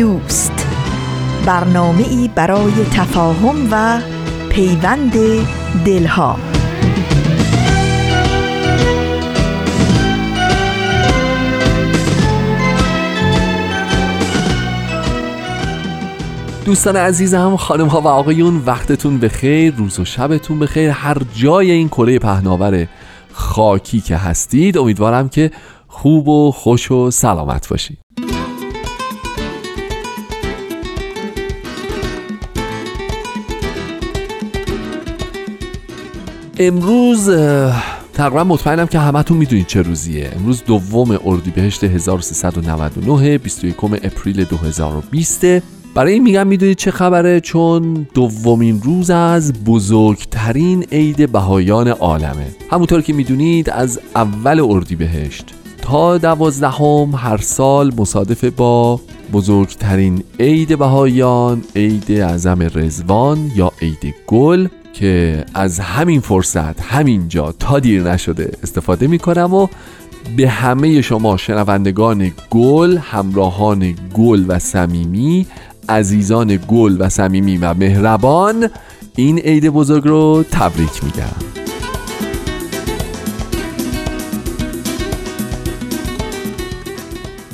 دوست. برنامه ای برای تفاهم و پیوند دلها. دوستان عزیزم خانم ها و آقایون وقتتون بخیر روز و شبتون بخیر. هر جای این کره پهناور خاکی که هستید امیدوارم که خوب و خوش و سلامت باشید. امروز تقریبا مطمئنم که همتون می‌دونید چه روزیه. امروز دوم اردیبهشت 1399 21 اپریل 2020 برای این میگم می‌دونید چه خبره؟ چون دومین روز از بزرگترین عید بهایان عالمه. همونطور که می‌دونید از اول اردیبهشت تا دوازدهم هر سال مصادف با بزرگترین عید بهایان عید اعظم رزوان یا عید گل. که از همین فرصت همینجا تا دیر نشده استفاده می کنم و به همه شما شنوندگان گل همراهان گل و صمیمی عزیزان گل و صمیمی و مهربان این عید بزرگ رو تبریک میگم.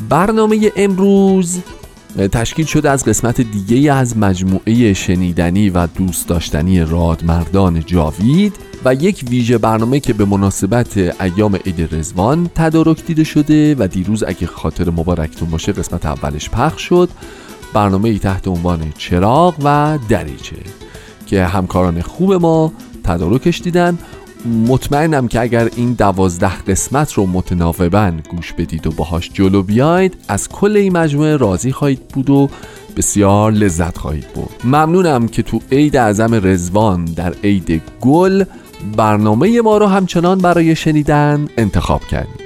برنامه امروز تشکیل شده از قسمت دیگه از مجموعه شنیدنی و دوست داشتنی رادمردان جاوید و یک ویژه برنامه که به مناسبت ایام عید رزوان تدارک دیده شده و دیروز اگه خاطر مبارکتون باشه قسمت اولش پخش شد. برنامه تحت عنوان چراغ و دریچه که همکاران خوب ما تدارکش دیدن. مطمئنم که اگر این دوازده قسمت رو متناوبا گوش بدید و باهاش جلو بیاید از کل این مجموعه راضی خواهید بود و بسیار لذت خواهید بود ممنونم که تو عید اعظم رزوان در عید گل برنامه ما رو همچنان برای شنیدن انتخاب کردید.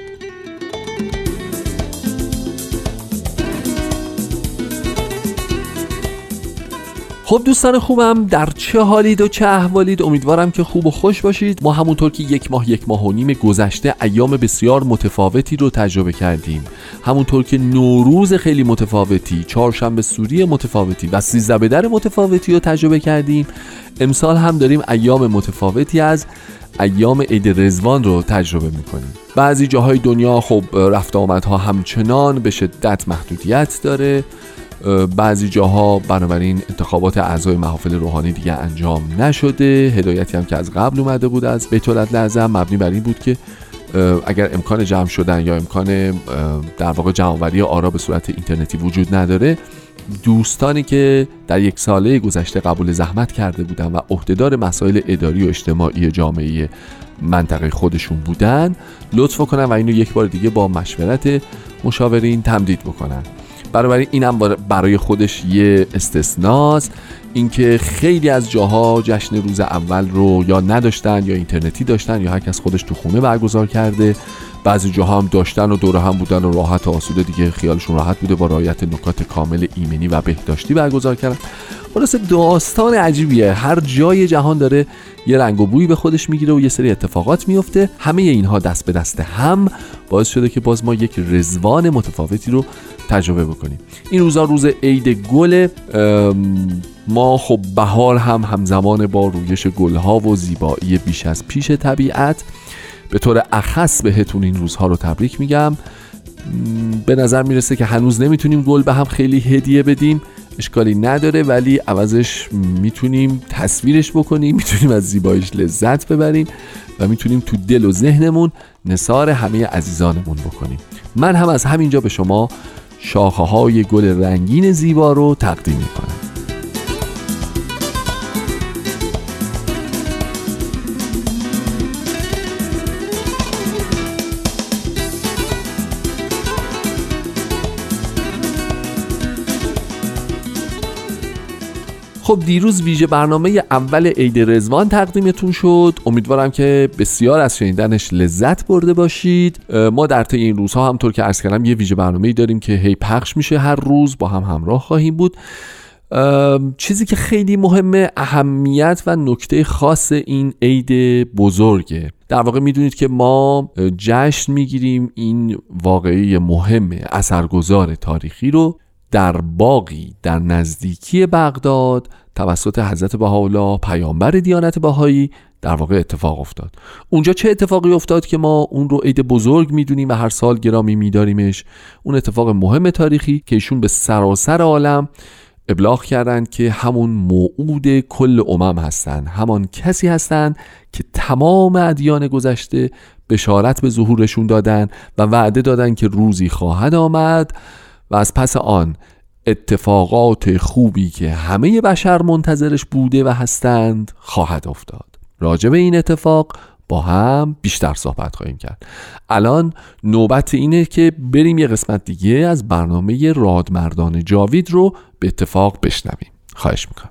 خب دوستان خوبم در چه حالید و چه احوالید؟ امیدوارم که خوب و خوش باشید. ما همونطور که یک ماه یک ماه و نیم گذشته ایام بسیار متفاوتی رو تجربه کردیم. همونطور که نوروز خیلی متفاوتی چهارشنبه سوری متفاوتی و سیزده بدر متفاوتی رو تجربه کردیم امسال هم داریم ایام متفاوتی از ایام عید رزوان رو تجربه می‌کنیم. بعضی جاهای دنیا خب رفت آمدها همچنان به شدت محدودیت داره. بعضی جاها بنابراین انتخابات اعضای محافل روحانی دیگه انجام نشده. هدایتی هم که از قبل اومده بود از بیت لازم مبنی بر این بود که اگر امکان جمع شدن یا امکان در واقع جمعوری آرا به صورت اینترنتی وجود نداره دوستانی که در یک ساله گذشته قبول زحمت کرده بودن و عهدهدار مسائل اداری و اجتماعی جامعه منطقه خودشون بودن لطف کنن و اینو یک بار دیگه با مشورت مشاورین تمدید بکنن. بنابراین این هم برای خودش یه استثناست. اینکه خیلی از جاها جشن روز اول رو یا نداشتن یا اینترنتی داشتن یا هر کس خودش تو خونه برگزار کرده. بعضی جاها هم داشتن و دور هم بودن و راحت و آسوده دیگه خیالشون راحت بوده با رعایت نکات کامل ایمنی و بهداشتی برگزار کردن. خلاصه داستان عجیبیه. هر جای جهان داره یه رنگ و بویی به خودش می‌گیره و یه سری اتفاقات میفته. همه اینها دست به دست هم باعث شده که باز ما یک رزوان متفاوتی رو تجربه بکنیم. این روزا روز عید گل ما خب بهار هم همزمان با رویش گلها و زیبایی بیش از پیش طبیعت. به طور اخص بهتون این روزها رو تبریک میگم. به نظر می‌رسه که هنوز نمی‌تونیم گل به هم خیلی هدیه بدیم. اشکالی نداره ولی عوضش می‌تونیم تصویرش بکنیم می‌تونیم از زیباییش لذت ببریم و می‌تونیم تو دل و ذهنمون نصار همه عزیزانمون بکنیم. من هم از همینجا به شما شاخه های گل رنگین زیبا رو تقدیم می‌کنم. خب دیروز ویژه برنامه اول عید رزوان تقدیمتون شد. امیدوارم که بسیار از شنیدنش لذت برده باشید. ما در طی این روزها همطور که عرض کردم یه ویژه برنامه داریم که هی پخش میشه هر روز. با هم همراه خواهیم بود. چیزی که خیلی مهمه اهمیت و نکته خاص این عید بزرگه. در واقع می‌دونید که ما جشن می‌گیریم. این واقعی مهم اثرگذار تاریخی رو در باقی در نزدیکی بغداد توسط حضرت بهاءالله پیامبر دیانت بهایی در واقع اتفاق افتاد. اونجا چه اتفاقی افتاد که ما اون رو عید بزرگ می‌دونیم و هر سال گرامی میداریمش؟ اون اتفاق مهم تاریخی که ایشون به سراسر عالم ابلاغ کردند که همون موعود کل امم هستند. همان کسی هستند که تمام ادیان گذشته بشارت به ظهورشون دادن و وعده دادن که روزی خواهد آمد و از پس آن اتفاقات خوبی که همه بشر منتظرش بوده و هستند خواهد افتاد. راجع به این اتفاق با هم بیشتر صحبت خواهیم کرد. الان نوبت اینه که بریم یه قسمت دیگه از برنامه رادمردان جاوید رو به اتفاق بشنویم. خواهش می‌کنم.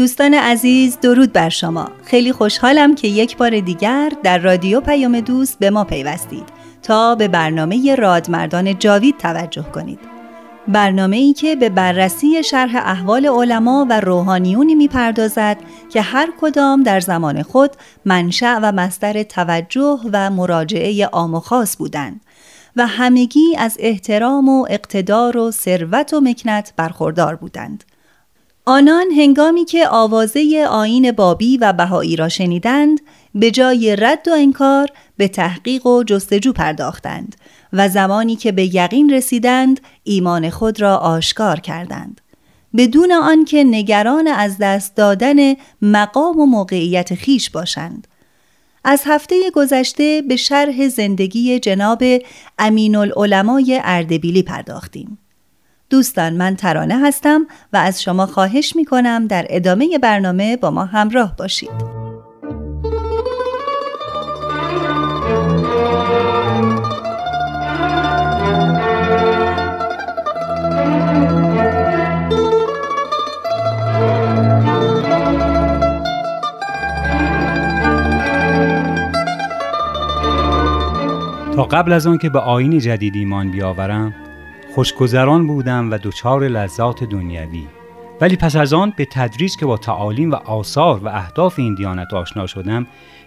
دوستان عزیز درود بر شما. خیلی خوشحالم که یک بار دیگر در رادیو پیام دوست به ما پیوستید تا به برنامه رادمردان جاوید توجه کنید. برنامه ای که به بررسی شرح احوال علما و روحانیونی می‌پردازد که هر کدام در زمان خود منشأ و مصدر توجه و مراجعه عام و خاص بودند و همگی از احترام و اقتدار و ثروت و مکنت برخوردار بودند. آنان هنگامی که آوازه آین بابی و بهایی را شنیدند به جای رد و انکار به تحقیق و جستجو پرداختند و زمانی که به یقین رسیدند ایمان خود را آشکار کردند. بدون آنکه نگران از دست دادن مقام و موقعیت خیش باشند. از هفته گذشته به شرح زندگی جناب امین العلمای اردبیلی پرداختیم. دوستان من ترانه هستم و از شما خواهش می کنم در ادامه برنامه با ما همراه باشید. تا قبل از آن که به آین جدید ایمان بیاورم خوشگذران بودم و دچار لذات دنیوی. ولی پس از آن به تدریج که با تعالیم و آثار و اهداف این دیانت آشنا شدم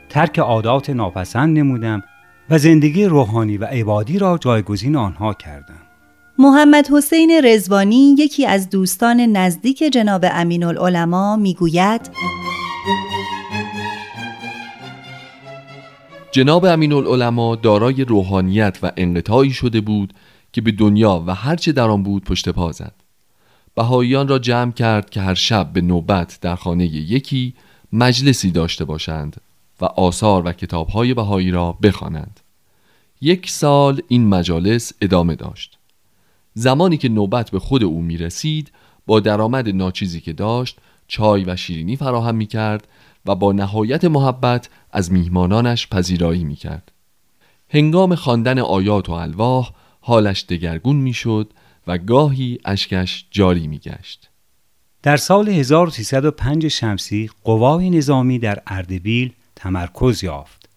ترک عادات ناپسند نمودم و زندگی روحانی و عبادی را جایگزین آنها کردم. محمد حسین رزوانی یکی از دوستان نزدیک جناب امین العلماء می‌گوید جناب امین العلماء دارای روحانیت و انقطاعی شده بود که به دنیا و هرچه در آن بود پشت پا زد. بهاییان را جمع کرد که هر شب به نوبت در خانه یکی مجلسی داشته باشند و آثار و کتابهای بهایی را بخوانند. یک سال این مجالس ادامه داشت. زمانی که نوبت به خود او می رسید با درآمد ناچیزی که داشت چای و شیرینی فراهم می کرد و با نهایت محبت از میهمانانش پذیرایی می کرد هنگام خواندن آیات و الواح حالش دگرگون می‌شد و گاهی اشکش جاری میگشت در سال 1305 شمسی قوای نظامی در اردبیل تمرکز یافت.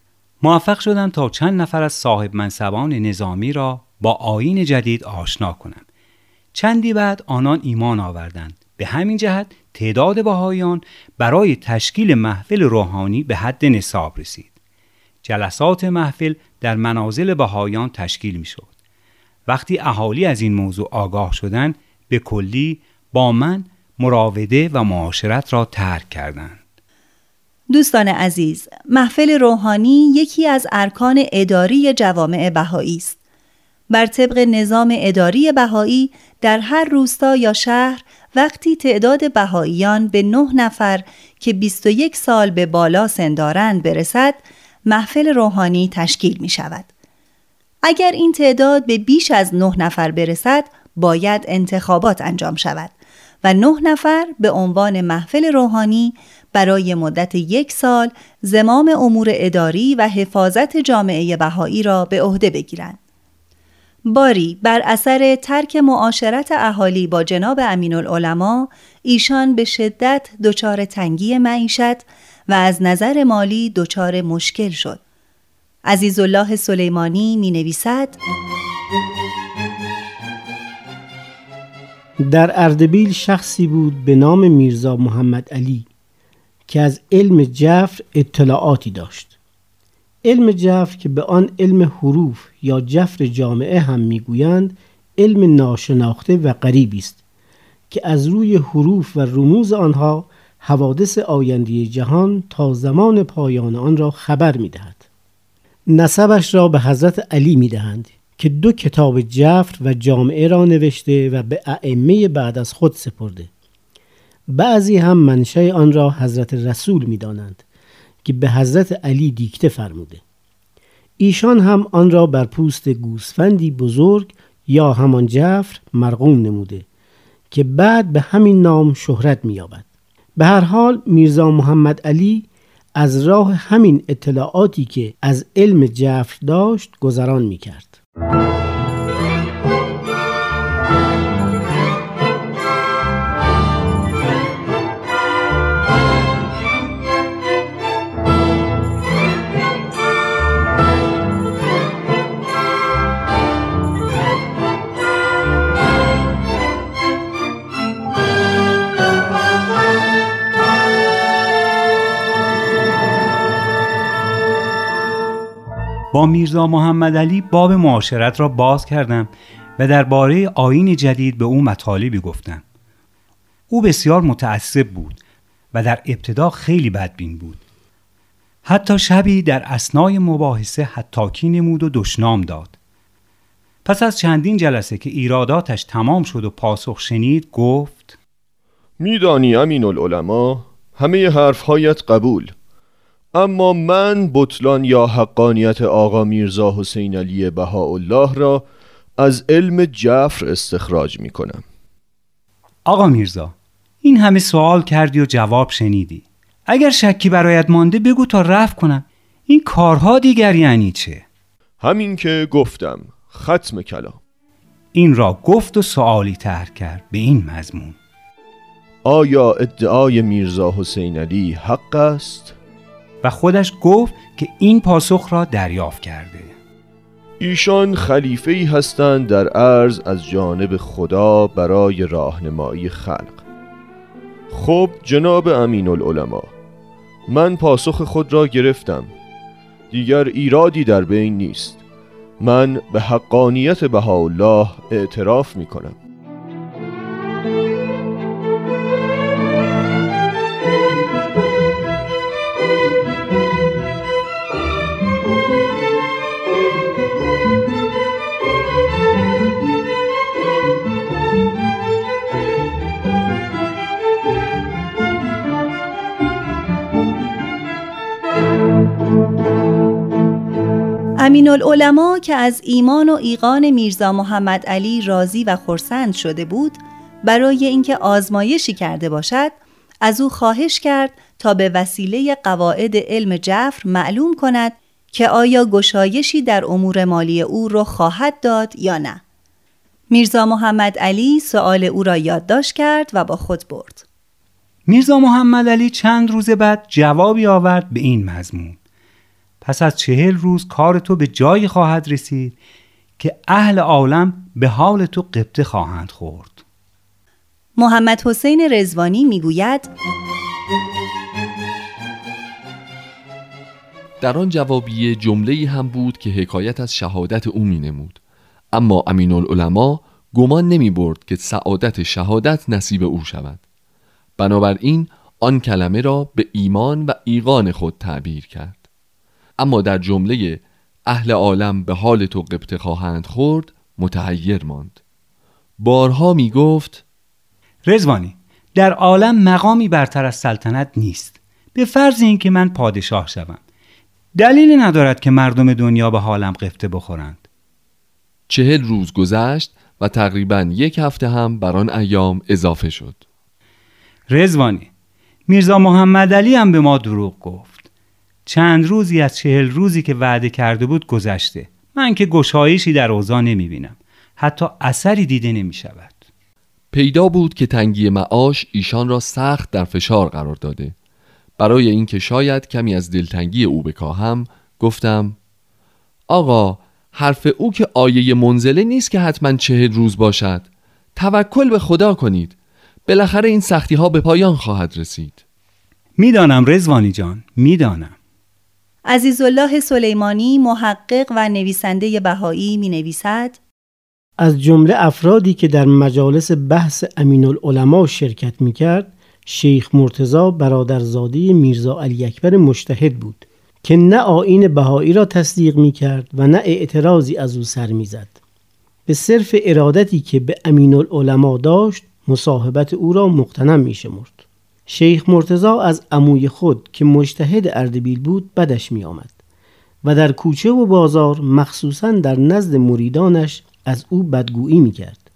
موفق شدم تا چند نفر از صاحب منصبان نظامی را با آین جدید آشنا کنم. چندی بعد آنان ایمان آوردند. به همین جهت تعداد بهایان برای تشکیل محفل روحانی به حد نصاب رسید. جلسات محفل در منازل بهایان تشکیل می شد. وقتی اهالی از این موضوع آگاه شدند به کلی با من مراوده و معاشرت را ترک کردند. دوستان عزیز، محفل روحانی یکی از ارکان اداری جوامع بهایی است. بر طبق نظام اداری بهایی در هر روستا یا شهر وقتی تعداد بهاییان به نه نفر که 21 سال به بالا سندارند برسد، محفل روحانی تشکیل می شود. اگر این تعداد به بیش از نه نفر برسد، باید انتخابات انجام شود. و نه نفر به عنوان محفل روحانی برای مدت یک سال زمام امور اداری و حفاظت جامعه بهایی را به عهده بگیرند. باری بر اثر ترک معاشرت اهالی با جناب امین العلماء ایشان به شدت دچار تنگی معیشت و از نظر مالی دچار مشکل شد. عزیزالله سلیمانی می نویسد در اردبیل شخصی بود به نام میرزا محمد علی که از علم جفر اطلاعاتی داشت. علم جفر که به آن علم حروف یا جفر جامعه هم می‌گویند علم ناشناخته و غریبی است که از روی حروف و رموز آنها حوادث آینده جهان تا زمان پایان آن را خبر می‌دهد. نسبش را به حضرت علی می‌دهند که دو کتاب جفر و جامعه را نوشته و به ائمه بعد از خود سپرده بعضی هم منشه آن را حضرت رسول می دانند که به حضرت علی دیکته فرموده ایشان هم آن را بر پوست گوسفندی بزرگ یا همان جفر مرقوم نموده که بعد به همین نام شهرت می‌یابد. به هر حال میرزا محمد علی از راه همین اطلاعاتی که از علم جفر داشت گذران می کرد. میرزا محمد علی باب معاشرت را باز کردم و درباره آین جدید به او مطالبی گفتم. او بسیار متعصب بود و در ابتدا خیلی بدبین بود. حتی شبی در اسنای مباحثه حتاکی نمود و دشنام داد. پس از چندین جلسه که ایراداتش تمام شد و پاسخ شنید گفت میدانی امین العلماء همه حرفهایت قبول اما من بطلان یا حقانیت آقا میرزا حسین علی بهاءالله را از علم جفر استخراج می کنم آقا میرزا این همه سوال کردی و جواب شنیدی. اگر شکی برایت مانده بگو تا رفت کنم. این کارها دیگر یعنی چه؟ همین که گفتم ختم کلام. این را گفت و سوالی تر کرد به این مضمون. آیا ادعای میرزا حسین علی حق است؟ و خودش گفت که این پاسخ را دریافت کرده. ایشان خلیفه ای هستند در عرض از جانب خدا برای راهنمایی خلق. خب جناب امین العلماء من پاسخ خود را گرفتم. دیگر ایرادی در بین نیست. من به حقانیت بهاءالله اعتراف می کنم امین العلماء که از ایمان و ایقان میرزا محمد علی راضی و خرسند شده بود برای اینکه آزمایشی کرده باشد از او خواهش کرد تا به وسیله قواعد علم جفر معلوم کند که آیا گشایشی در امور مالی او رخ خواهد داد یا نه. میرزا محمد علی سؤال او را یادداشت کرد و با خود برد. میرزا محمد علی چند روز بعد جوابی آورد به این مضمون پس از چهل روز کار تو به جایی خواهد رسید که اهل عالم به حال تو قبطه خواهند خورد. محمد حسین رزوانی می‌گوید در آن جوابیه جمله هم بود که حکایت از شهادت او می نمود اما امین العلماء گمان نمی برد که سعادت شهادت نصیب او شود. بنابراین آن کلمه را به ایمان و ایقان خود تعبیر کرد. اما در جمله اهل عالم به حال تو قبطه خواهند خورد متحیر ماند. بارها می گفت رزوانی در عالم مقامی برتر از سلطنت نیست. به فرض اینکه من پادشاه شوم. دلیلی ندارد که مردم دنیا به حالم قفته بخورند. چهل روز گذشت و تقریبا یک هفته هم بر آن ایام اضافه شد. رزوانی میرزا محمد علی هم به ما دروغ گفت. چند روزی از چهل روزی که وعده کرده بود گذشته. من که گشایشی در اوضاع نمی بینم حتی اثری دیده نمی شود پیدا بود که تنگی معاش ایشان را سخت در فشار قرار داده. برای اینکه شاید کمی از دلتنگی او بکاهم گفتم آقا حرف او که آیه منزله نیست که حتما چهل روز باشد. توکل به خدا کنید. بالاخره این سختی ها به پایان خواهد رسید. می‌دانم رزوانی جان می‌دانم. عزیزالله سلیمانی محقق و نویسنده بهایی می نویسد از جمله افرادی که در مجالس بحث امین العلماء شرکت می کرد شیخ مرتزا برادرزاده میرزا علی اکبر مشتهد بود که نه آین بهایی را تصدیق می کرد و نه اعتراضی از او سر می زد. به صرف ارادتی که به امین العلماء داشت مصاحبت او را مقتنم می شمرد. شیخ مرتزا از عموی خود که مجتهد اردبیل بود بدش می آمد و در کوچه و بازار مخصوصا در نزد مریدانش از او بدگویی می کرد.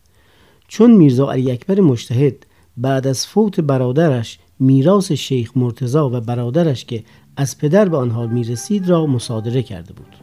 چون میرزا علی اکبر مجتهد بعد از فوت برادرش میراث شیخ مرتزا و برادرش که از پدر به آنها می رسید را مصادره کرده بود.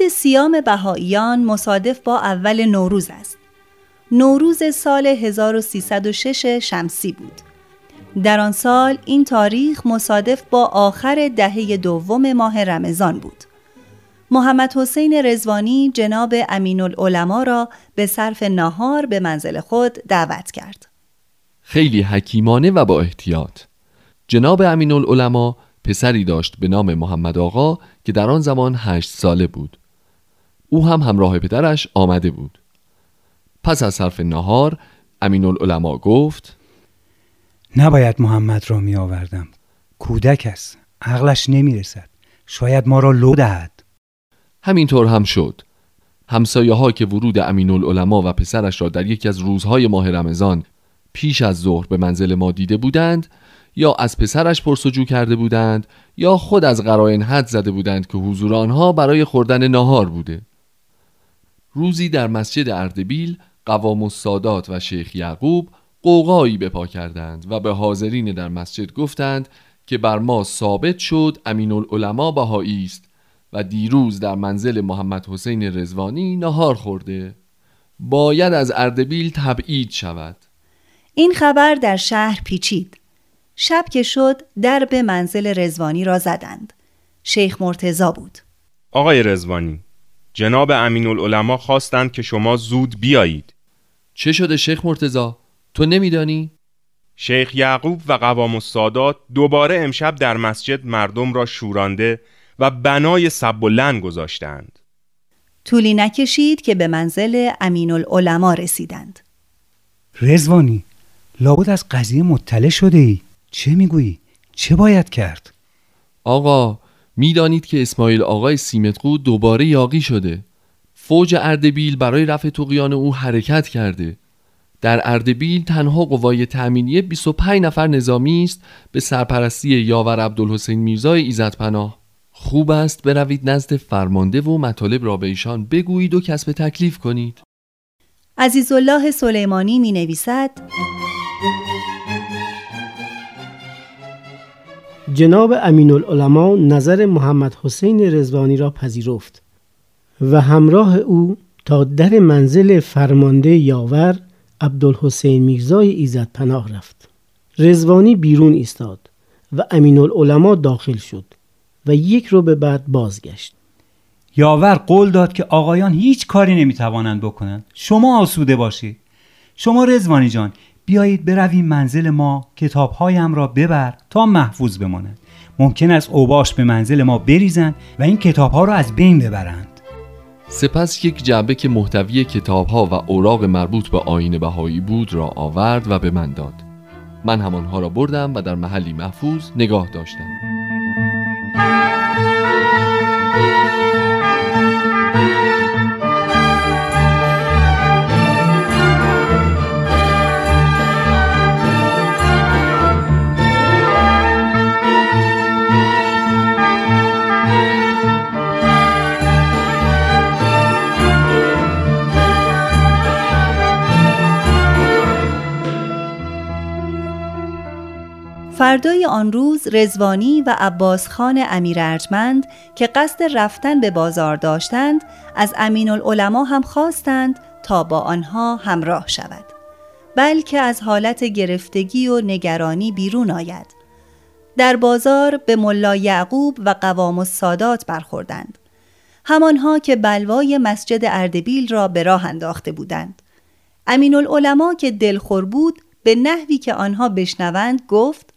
عید سیام بهاییان مصادف با اول نوروز است. نوروز سال 1306 شمسی بود. در آن سال این تاریخ مصادف با آخر دهه دوم ماه رمضان بود. محمد حسین رزوانی جناب امین العلماء را به صرف نهار به منزل خود دعوت کرد. خیلی حکیمانه و با احتیاط جناب امین العلماء پسری داشت به نام محمد آقا که در آن زمان هشت ساله بود او هم همراه پدرش آمده بود. پس از صرف نهار امین العلماء گفت نباید محمد را می آوردم کودک است. عقلش نمی رسد شاید ما را لو دهد. همینطور هم شد. همسایه ها که ورود امین العلماء و پسرش را در یکی از روزهای ماه رمضان پیش از ظهر به منزل ما دیده بودند یا از پسرش پرسجو کرده بودند یا خود از قرائن حد زده بودند که حضور آنها برای خوردن ناهار بوده. روزی در مسجد اردبیل قوام السادات و شیخ یعقوب قوقایی بپا کردند و به حاضرین در مسجد گفتند که بر ما ثابت شد امین العلماء بهایی است و دیروز در منزل محمد حسین رزوانی نهار خورده باید از اردبیل تبعید شود این خبر در شهر پیچید. شب که شد در به منزل رزوانی را زدند. شیخ مرتزا بود. آقای رزوانی جناب امین العلماء خواستند که شما زود بیایید چه شده شیخ مرتزا؟ تو نمیدانی؟ شیخ یعقوب و قوام السادات دوباره امشب در مسجد مردم را شورانده و بنای سب و لن گذاشتند طولی نکشید که به منزل امین العلماء رسیدند. رزوانی لابد از قضیه مطلع شده ای چه می‌گویی؟ چه باید کرد؟ آقا می‌دانید که اسماعیل آقای سیمتقو دوباره یاقی شده. فوج اردبیل برای رفع توقیان او حرکت کرده. در اردبیل تنها قوای تأمینی 25 نفر نظامی است به سرپرستی یاور عبدالحسین میرزای ایزد پناه. خوب است بروید نزد فرمانده و مطالب را به ایشان بگویید و کسب تکلیف کنید. عزیزالله سلیمانی می نویسد جناب امین العلماء نظر محمد حسین رزوانی را پذیرفت و همراه او تا در منزل فرمانده یاور عبدالحسین میرزای ایزد پناه رفت. رزوانی بیرون ایستاد و امین العلماء داخل شد و یک رو به بعد بازگشت. یاور قول داد که آقایان هیچ کاری نمی‌توانند بکنند. شما آسوده باشید. شما رزوانی جان بیایید برویم منزل ما کتابهایم را ببر تا محفوظ بمانند ممکن است اوباش به منزل ما بریزند و این کتابها را از بین ببرند. سپس یک جعبه که محتوی کتابها و اوراق مربوط به آین بهایی بود را آورد و به من داد. من همانها را بردم و در محلی محفوظ نگاه داشتم. فردای آن روز رزوانی و عباس خان امیر ارجمند که قصد رفتن به بازار داشتند از امین العلماء هم خواستند تا با آنها همراه شود. بلکه از حالت گرفتگی و نگرانی بیرون آید. در بازار به ملا یعقوب و قوام السادات برخوردند. همانها که بلوای مسجد اردبیل را به راه انداخته بودند. امین العلماء که دلخور بود به نحوی که آنها بشنوند گفت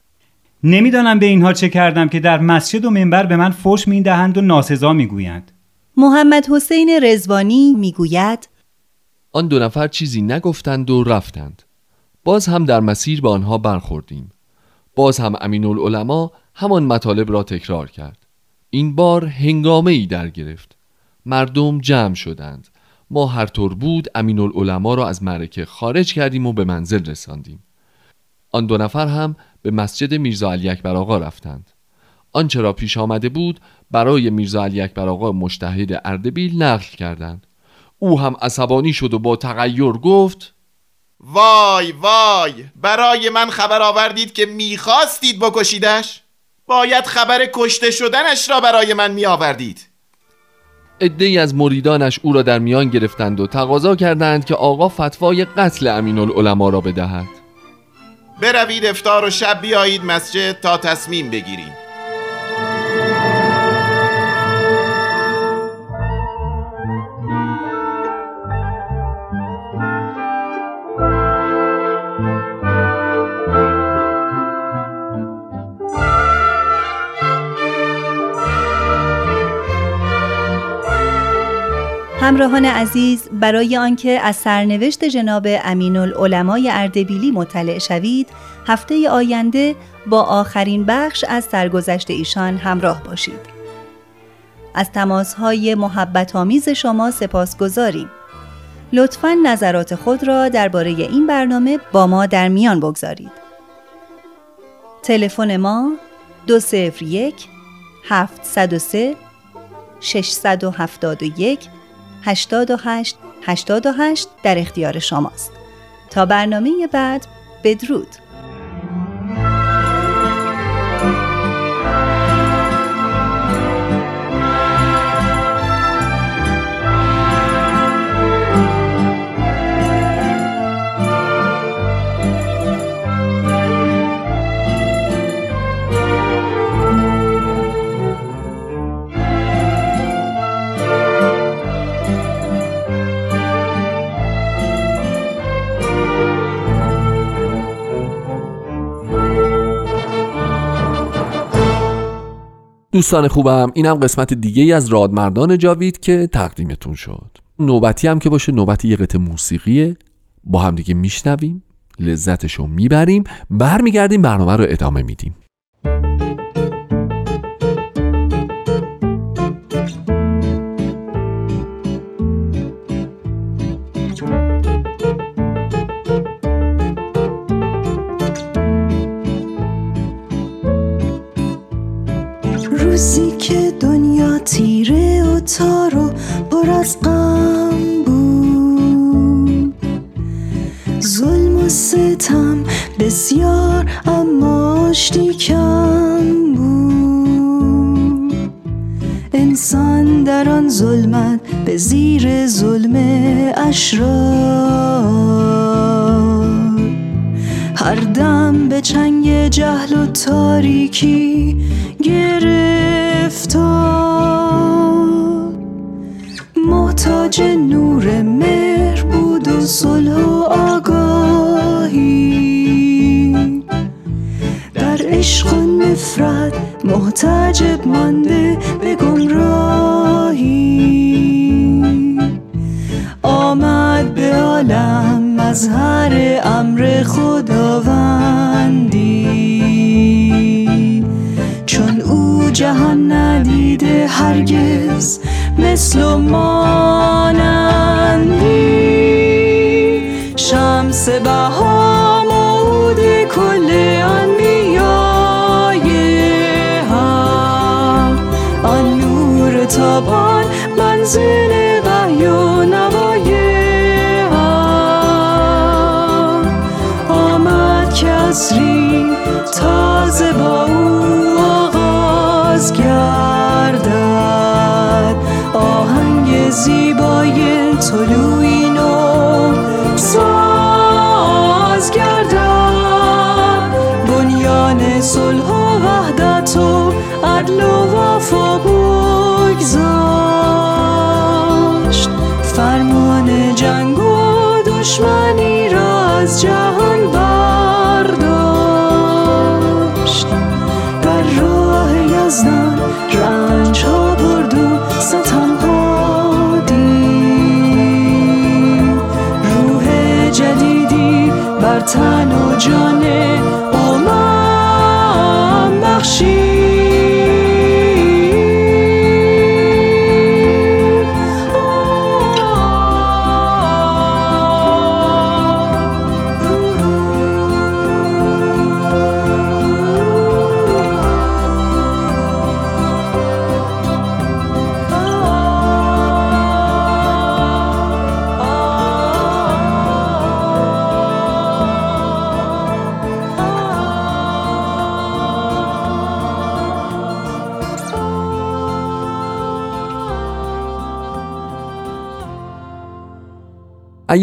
نمی‌دانم به اینها چه کردم که در مسجد و منبر به من فوش می‌دهند و ناسزا می‌گویند. محمد حسین رزوانی می‌گوید آن دو نفر چیزی نگفتند و رفتند. باز هم در مسیر به آنها برخوردیم. باز هم امین العلماء همان مطالب را تکرار کرد. این بار هنگامه ای در گرفت. مردم جمع شدند. ما هر طور بود امین العلماء را از معرکه خارج کردیم و به منزل رساندیم. آن دو نفر هم به مسجد میرزا علی اکبر آقا رفتند. آنچه را پیش آمده بود برای میرزا علی اکبر آقا مشتهد اردبیل نقل کردند. او هم عصبانی شد و با تغییر گفت وای وای برای من خبر آوردید که می‌خواستید بکشیدش؟ باید خبر کشته شدنش را برای من می آوردید ای از مریدانش او را در میان گرفتند و تقاضا کردند که آقا فتوای قتل امین العلماء را بدهد. بروید افتار و شب بیایید مسجد تا تصمیم بگیریم. همراهان عزیز برای آنکه از سرنوشت جناب امین العلمای اردبیلی مطلع شوید هفته آینده با آخرین بخش از سرگذشت ایشان همراه باشید. از تماسهای محبت آمیز شما سپاس گذاریم. لطفا نظرات خود را درباره این برنامه با ما در میان بگذارید. تلفن ما 201 703 671 88 88 در اختیار شماست. تا برنامه بعد بدرود. دوستان خوبم اینم قسمت دیگه ای از رادمردان جاوید که تقدیمتون شد. نوبتی هم که باشه نوبتی یه قطع موسیقیه. با هم دیگه میشنویم لذتشو می‌بریم برمیگردیم برنامه رو ادامه میدیم. روزی که دنیا تیره و تار و پر از غم بود. ظلم و ستم بسیار اما آشتی کم بود. انسان در آن ظلمت به زیر ظلم اشرار. هر دم به چنگ جهل و تاریکی گرفتار. محتاج نور مهر بود و صلح و آگاهی. در عشق و نفرت محتجب مانده به گمراهی. آمد به عالم مظهر امر خداوندی جهان ندیده هرگز مثل و مانندی. شمس بها موعود کل انبیای حق آن نور تابان منزل So joy.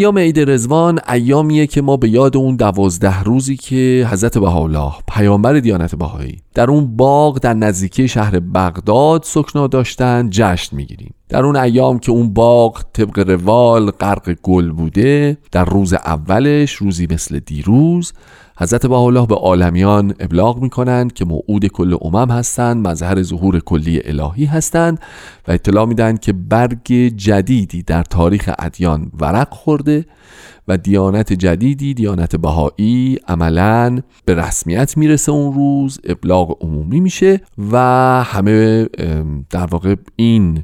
ایام عید رزوان ایامیه که ما به یاد اون دوازده روزی که حضرت بهاءالله پیامبر دیانت بهایی در اون باغ در نزدیکی شهر بغداد سکنا داشتن جشن می‌گیریم. در اون ایام که اون باغ طبق روال غرق گل بوده در روز اولش روزی مثل دیروز حضرت بهاءالله به عالمیان ابلاغ می‌کنند که موعود کل امم هستند مظهر ظهور کلی الهی هستند و اطلاع میدن که برگ جدیدی در تاریخ ادیان ورق خورده و دیانت جدیدی دیانت بهایی عملا به رسمیت می‌رسه اون روز ابلاغ عمومی میشه و همه در واقع این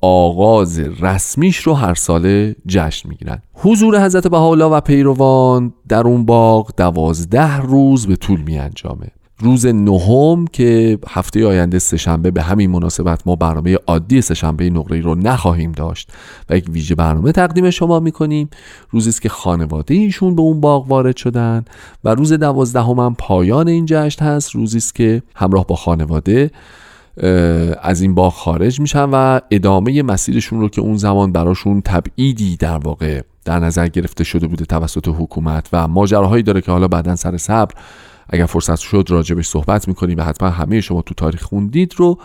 آغاز رسمیش رو هر ساله جشن می‌گیرن. حضور حضرت بهاءالله و پیروان در اون باغ دوازده روز به طول می انجامه روز نهم که هفته آینده سهشنبه به همین مناسبت ما برنامه عادی سهشنبه نقره رو نخواهیم داشت و یک ویژه برنامه تقدیم شما می‌کنیم. روزی است که خانواده ایشون به اون باغ وارد شدن و روز دوازدهم هم پایان این جشن هست. روزی است که همراه با خانواده از این باغ خارج میشن و ادامه مسیرشون رو که اون زمان براشون تبعیدی در واقع در نظر گرفته شده بوده توسط حکومت و ماجراهایی داره که حالا بعدا سر صبر اگر فرصت شد راجبش صحبت می‌کنیم و حتما همه شما تو تاریخ خوندید رو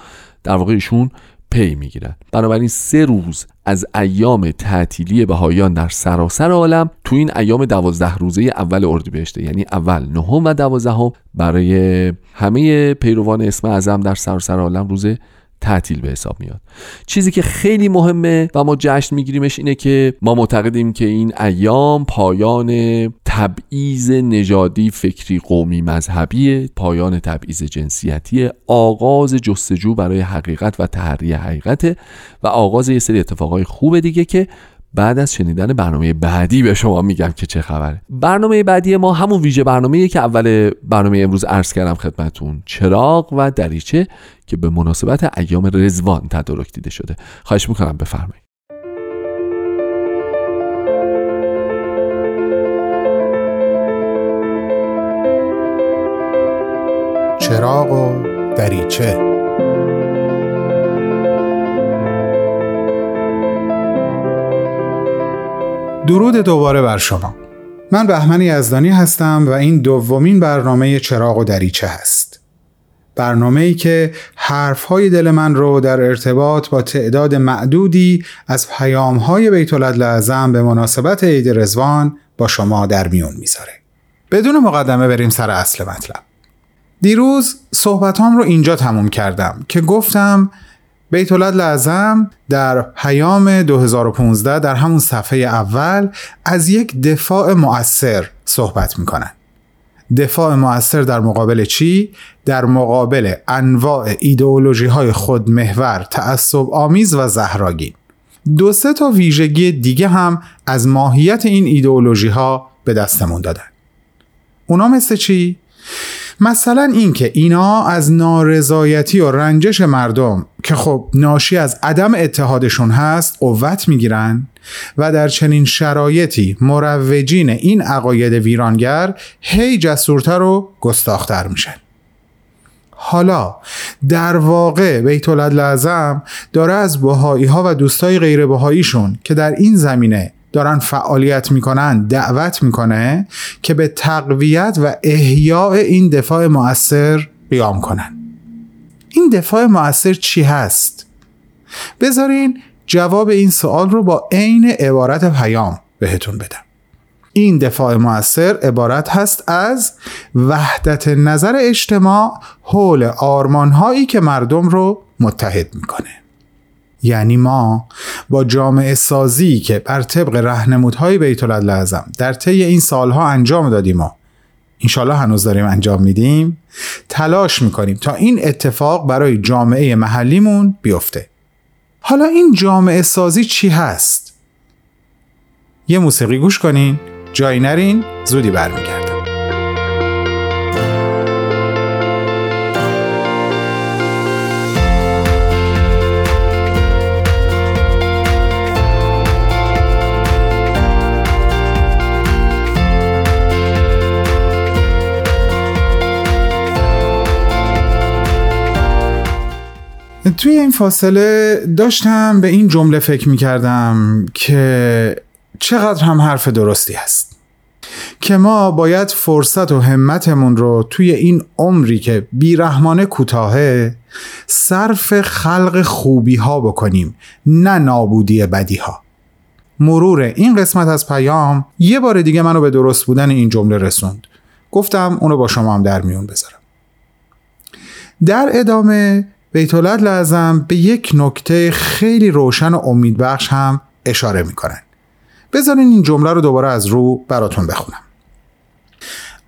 در واقع ایشون پی می‌گیرن. بنابراین سه روز از ایام تعطیلی بهایان در سراسر عالم تو این ایام دوازده روزه اول اردیبهشته یعنی اول نهم و دوازدهم برای همه پیروان اسم اعظم در سراسر عالم روز تعطیل به حساب میاد. چیزی که خیلی مهمه و ما جشن میگیریمش اینه که ما معتقدیم که این ایام پایان تبعیض نژادی فکری قومی مذهبی پایان تبعیض جنسیتی آغاز جستجو برای حقیقت و تحری حقیقت و آغاز یه سری اتفاقای خوب دیگه که بعد از شنیدن برنامه بعدی به شما میگم که چه خبره. برنامه بعدی ما همون ویژه برنامه که اول برنامه امروز عرض کردم خدمتون. چراغ و دریچه که به مناسبت ایام رزوان تدارک دیده شده. خواهش می‌کنم بفرمایید. چراغ و دریچه درود دوباره بر شما. من بهمن یزدانی هستم و این دومین برنامه چراغ و دریچه هست. برنامه ای که حرف های دل من رو در ارتباط با تعداد معدودی از پیام های بیت لعظم به مناسبت عید رزوان با شما در میون می‌ذاره. بدون مقدمه بریم سر اصل مطلب. دیروز صحبتام رو اینجا تموم کردم که گفتم بیت لعظم در پیام 2015 در همون صفحه اول از یک دفاع مؤثر صحبت می‌کنن دفاع مؤثر در مقابل چی؟ در مقابل انواع ایدئولوژی های خودمحور، تعصب آمیز و زهراگین. دو سه تا ویژگی دیگه هم از ماهیت این ایدئولوژی ها به دستمون دادن. اونا مثل چی؟ مثلا اینکه اینا از نارضایتی و رنجش مردم که خب ناشی از عدم اتحادشون هست قوت می‌گیرن و در چنین شرایطی مروجین این عقاید ویرانگر هی جسورتر و گستاختر میشن. حالا در واقع بیت لازم داره از بهایی ها و دوستای غیر بهاییشون که در این زمینه دارن فعالیت می‌کنن دعوت می‌کنه که به تقویت و احیاء این دفاع مؤثر قیام کنن. این دفاع مؤثر چی هست؟ بذارین جواب این سوال رو با عین عبارت پیام بهتون بدم. این دفاع مؤثر عبارت هست از وحدت نظر اجتماع حول آرمانهایی که مردم رو متحد می‌کنه. یعنی ما با جامعه سازی که بر طبق رهنمودهای بیت لازم در طی این سالها انجام دادیم و انشالله هنوز داریم انجام میدیم تلاش می‌کنیم تا این اتفاق برای جامعه محلیمون بیفته حالا این جامعه سازی چی هست؟ یه موسیقی گوش کنین جایی نرین زودی برمیگردم توی این فاصله داشتم به این جمله فکر می کردم که چقدر هم حرف درستی هست. که ما باید فرصت و همتمون رو توی این عمری که بیرحمانه کوتاهه صرف خلق خوبی ها بکنیم نه نابودی بدی ها مرور این قسمت از پیام یه بار دیگه منو به درست بودن این جمله رسوند. گفتم اونو با شما هم در میون بذارم. در ادامه بیت لازم به یک نکته خیلی روشن و امیدبخش هم اشاره می‌کنن. بذارین این جمله رو دوباره از رو براتون بخونم.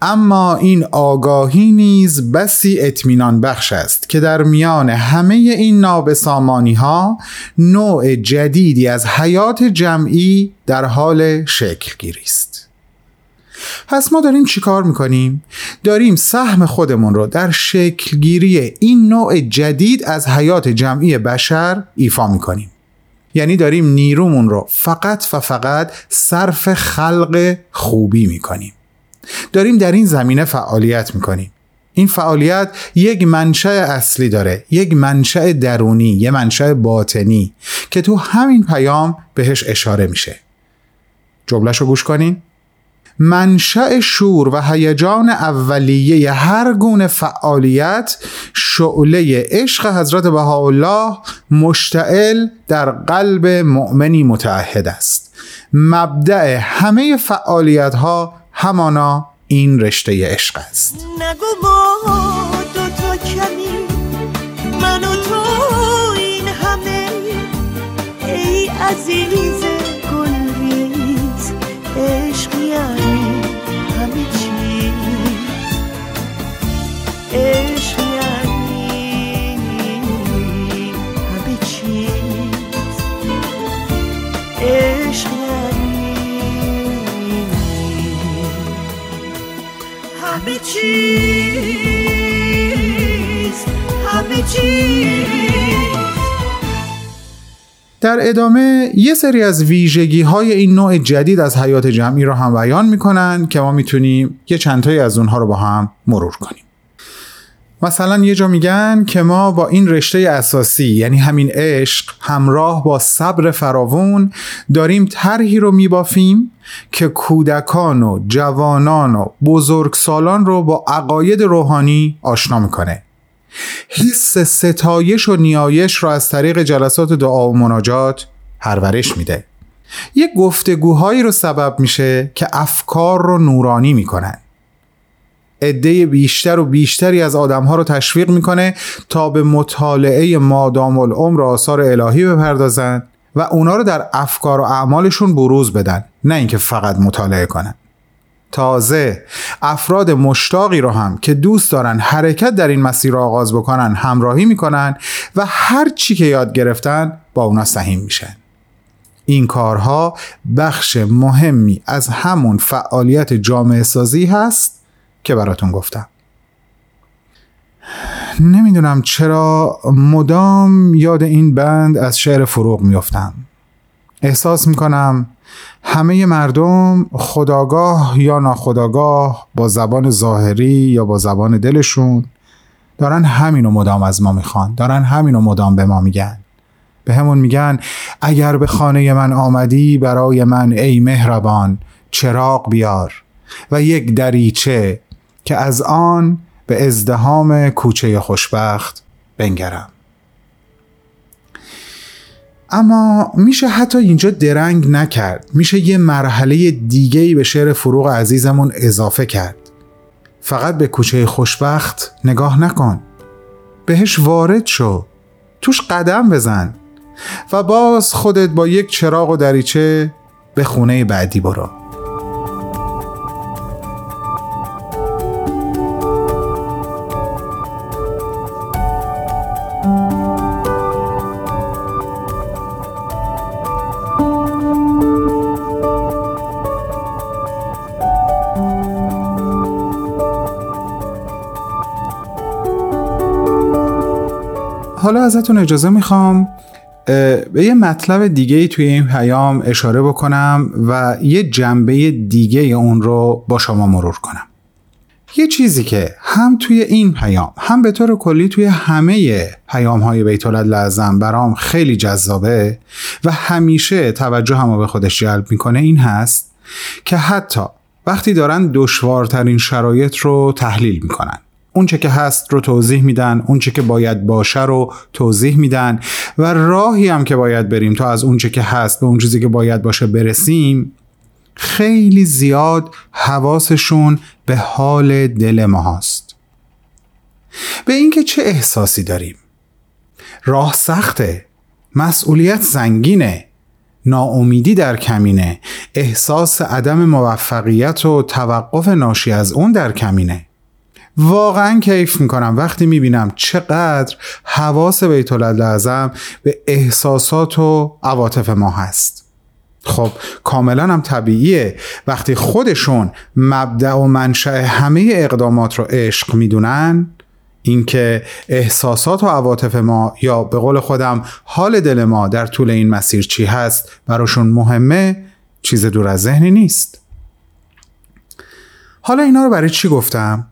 اما این آگاهی نیز بسی اطمینان بخش است که در میان همه این نابسامانی ها نوع جدیدی از حیات جمعی در حال شکل گیری است. پس ما داریم چیکار می‌کنیم؟ داریم سهم خودمون رو در شکلگیری این نوع جدید از حیات جمعی بشر ایفا می‌کنیم. یعنی داریم نیرومون رو فقط و فقط صرف خلق خوبی می‌کنیم. داریم در این زمینه فعالیت می‌کنیم. این فعالیت یک منشأ اصلی داره یک منشأ درونی یه منشأ باطنی که تو همین پیام بهش اشاره میشه. جملهشو گوش کنین. منشأ شور و هیجان اولیه هر گونه فعالیت شعله عشق حضرت بهاءالله مشتعل در قلب مؤمنی متعهد است. مبدع همه فعالیت ها همانا این رشته عشق است. نگو ما دو تا کمی من و تو این همه ای عزیز در ادامه یه سری از ویژگی های این نوع جدید از حیات جمعی را هم بیان می‌کنن که ما می‌تونیم یه چندتایی از اونها رو با هم مرور کنیم. مثلا یه جا میگن که ما با این رشته اساسی یعنی همین عشق همراه با صبر فراوون داریم طرحی رو میبافیم که کودکان و جوانان و بزرگسالان رو با عقاید روحانی آشنا می‌کنه. حس ستایش و نیایش رو از طریق جلسات دعا و مناجات پرورش میده. یک گفتگوهایی رو سبب میشه که افکار رو نورانی می‌کنن. عده بیشتر و بیشتری از آدمها رو تشویق می‌کنه تا به مطالعه مادام العمر آثار الهی بپردازن و اونا رو در افکار و اعمالشون بروز بدن نه اینکه فقط مطالعه کنن. تازه افراد مشتاقی رو هم که دوست دارن حرکت در این مسیر رو آغاز بکنن همراهی می‌کنن و هر چی که یاد گرفتن با اونا سهیم میشن. این کارها بخش مهمی از همون فعالیت جامعه سازی هست که براتون گفتم. نمی‌دونم چرا مدام یاد این بند از شعر فروغ میفتم احساس می‌کنم همه مردم خداگاه یا ناخداگاه با زبان ظاهری یا با زبان دلشون دارن همینو مدام از ما می‌خوان دارن همینو مدام به ما میگن. به همون میگن اگر به خانه من آمدی برای من ای مهربان چراغ بیار و یک دریچه که از آن به ازدهام کوچه خوشبخت بنگرم. اما میشه حتی اینجا درنگ نکرد. میشه یه مرحله دیگه به شعر فروغ عزیزمون اضافه کرد. فقط به کوچه خوشبخت نگاه نکن. بهش وارد شو. توش قدم بزن. و باز خودت با یک چراغ و دریچه به خونه بعدی برو. ازتون اجازه می‌خوام به یه مطلب دیگه توی این پیام اشاره بکنم و یه جنبه دیگه اون رو با شما مرور کنم. یه چیزی که هم توی این پیام هم به طور کلی توی همه پیام های بیت لازم برام خیلی جذابه و همیشه توجه هم به خودش جلب می‌کنه این هست که حتی وقتی دارن دشوارترین شرایط رو تحلیل می‌کنن. اونچه که هست رو توضیح میدن اونچه که باید باشه رو توضیح میدن و راهی هم که باید بریم تا از اونچه که هست به اون چیزی که باید باشه برسیم خیلی زیاد حواسشون به حال دل ما هست به اینکه چه احساسی داریم؟ راه سخته مسئولیت زنگینه ناامیدی در کمینه احساس عدم موفقیت و توقف ناشی از اون در کمینه. واقعا کیف می‌کنم. وقتی می‌بینم چقدر حواس بیت لازم به احساسات و عواطف ما هست. خب کاملا هم طبیعیه. وقتی خودشون مبدع و منشأ همه اقدامات رو عشق می‌دونن اینکه احساسات و عواطف ما یا به قول خودم حال دل ما در طول این مسیر چی هست براشون مهمه چیز دور از ذهنی نیست. حالا اینا رو برای چی گفتم؟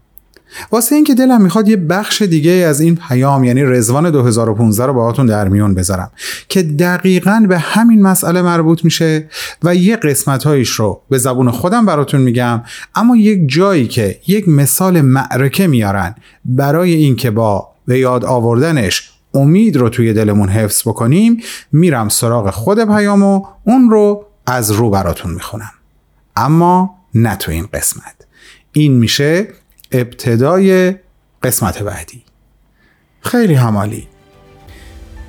واسه اینکه دلم می‌خواد یه بخش دیگه از این پیام یعنی رزوان 2015 رو باهاتون در میون بذارم که دقیقا به همین مسئله مربوط میشه و یه قسمت هایش رو به زبون خودم براتون میگم. اما یک جایی که یک مثال معرکه میارن برای اینکه با به یاد آوردنش امید رو توی دلمون حفظ بکنیم میرم سراغ خود پیام و اون رو از رو براتون می‌خونم. اما نه تو این قسمت. این میشه ابتدای قسمت بعدی. خیلی همالی.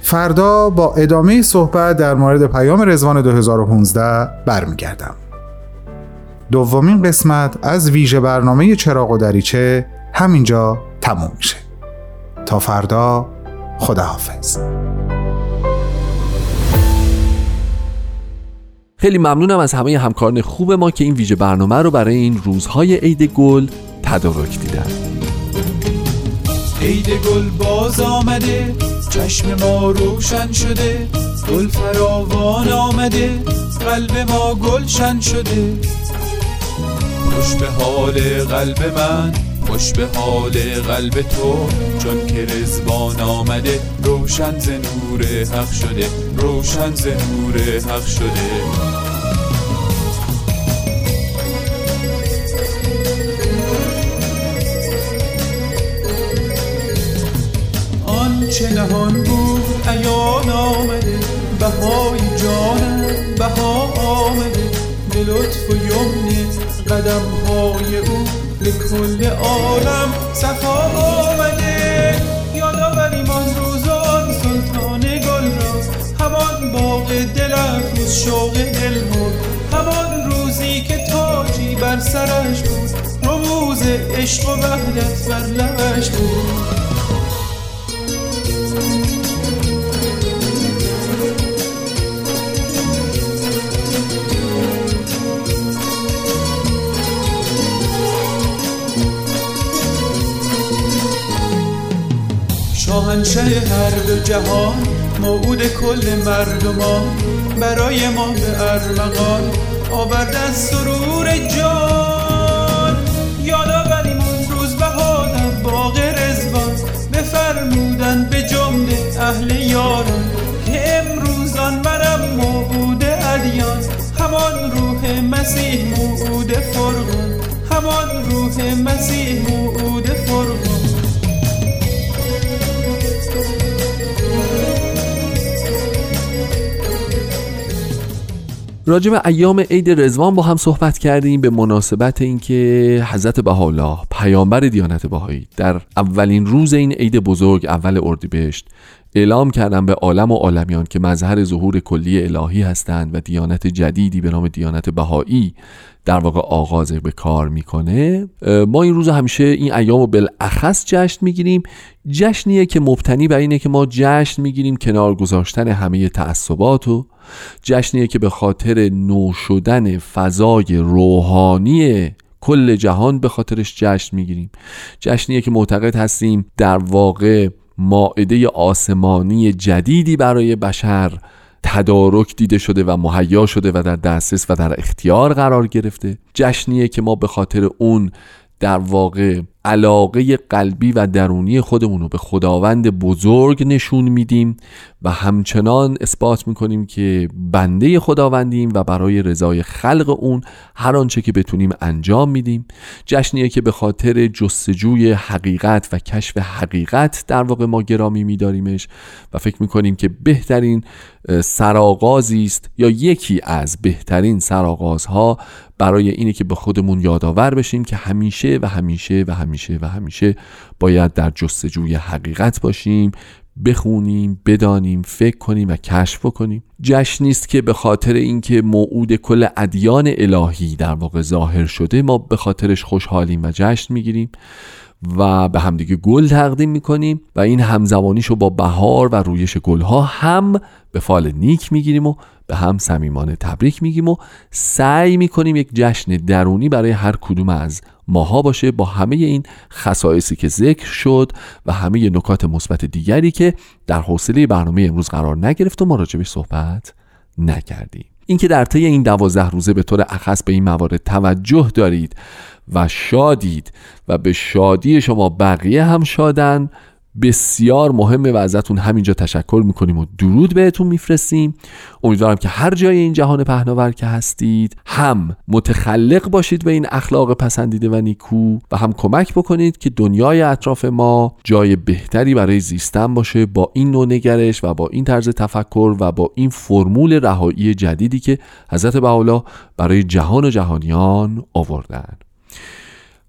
فردا با ادامه صحبت در مورد پیام رزوان 2015 برمیگردم. دومین قسمت از ویژه برنامه چراغ و دریچه همینجا تموم میشه. تا فردا خداحافظ. خیلی ممنونم از همه همکاران خوب ما که این ویژه برنامه رو برای این روزهای عید گل تدارک دیدن. عید گل باز آمده چشم ما روشن شده گل فراوان آمده قلب ما گلشن شده. خوش به حال قلب من خوش به حال قلب تو چون که رزوان آمده روشن ز نور حق شده روشن ز نور حق شده. چه نهان بود ایان آمده بهای جانم بها آمده. به لطف و یمن قدم های او به کل عالم صفا آمده. یادآوریم آن روزان سلطان گل را. همان باغ دل افروز شوق دل بود همان روزی که تاجی بر سرش بود. رموز عشق و وحدت بر لبش بود. شاهنشه هر دو جهان موعود کل مردمان. برای ما به ارمغان آورده از سرور جان. یادآوریم اون روز بهادم باغ رزوان بفرمودن به جمله اهل یاران. که امروزان مرم موعود ادیان. همان روح مسیح موعود فرقان. همان روح مسیح موعود راجع به ایام عید رزوان با هم صحبت کردیم به مناسبت اینکه حضرت بهاءالله پیامبر دیانت بهایی در اولین روز این عید بزرگ اول اردیبهشت اعلام کردن به عالم و عالمیان که مظهر ظهور کلی الهی هستند و دیانت جدیدی به نام دیانت بهایی در واقع آغاز به کار می‌کنه. ما این روز همیشه این ایام رو بالاخص جشن می‌گیریم. جشنیه که مبتنی بر اینه که ما جشن می‌گیریم کنار گذاشتن همه تعصبات و جشنیه که به خاطر نو شدن فضای روحانی کل جهان به خاطرش جشن می‌گیریم. جشنیه که معتقد هستیم در واقع ماعده آسمانی جدیدی برای بشر تدارک دیده شده و مهیا شده و در دسترس و در اختیار قرار گرفته. جشنیه که ما به خاطر اون در واقع علاقه قلبی و درونی خودمون رو به خداوند بزرگ نشون میدیم و همچنان اثبات می‌کنیم که بنده خداوندیم و برای رضای خلق اون هر آنچه که بتونیم انجام میدیم. جشنیه که به خاطر جستجوی حقیقت و کشف حقیقت در واقع ما گرامی میداریمش و فکر می‌کنیم که بهترین سرآغازی است یا یکی از بهترین سرآغازها برای اینه که به خودمون یادآور بشیم که همیشه و همیشه و همیشه و همیشه باید در جستجوی حقیقت باشیم بخونیم بدانیم فکر کنیم و کشف کنیم جشنی است که به خاطر اینکه موعود کل ادیان الهی در واقع ظاهر شده ما به خاطرش خوشحالیم و جشن می‌گیریم. و به همدیگه گل تقدیم می‌کنیم و این همزمانیشو با بهار و رویش گلها هم به فال نیک می‌گیریم و به هم صمیمانه تبریک میگیم و سعی می‌کنیم یک جشن درونی برای هر کدوم از ماها باشه با همه این خصایصی که ذکر شد و همه نکات مثبت دیگری که در حوصله برنامه امروز قرار نگرفت و ما راجبش صحبت نکردیم. اینکه در طی این دوازده روزه به طور اخص به این موارد توجه دارید و شادید و به شادی شما بقیه هم شادن بسیار مهمه و ازتون همینجا تشکر می‌کنیم و درود بهتون میفرستیم. امیدوارم که هر جای این جهان پهناور که هستید هم متخلق باشید به این اخلاق پسندیده و نیکو و هم کمک بکنید که دنیای اطراف ما جای بهتری برای زیستن باشه با این نوع نگرش و با این طرز تفکر و با این فرمول رهایی جدیدی که حضرت بهاءالله برای جهان و جهانیان آوردن.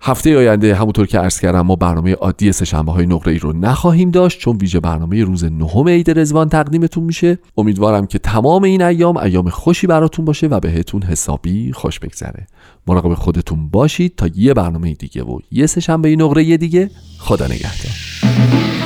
هفته آینده همونطور که عرض کردم ما برنامه عادی سهشنبه های نقره ای رو نخواهیم داشت چون ویژه برنامه روز نهم عید رزوان تقدیمتون میشه. امیدوارم که تمام این ایام ایام خوشی براتون باشه و بهتون حسابی خوش بگذره. مراقب خودتون باشید تا یه برنامه دیگه و یه سهشنبه نقره دیگه. خدا نگهدار.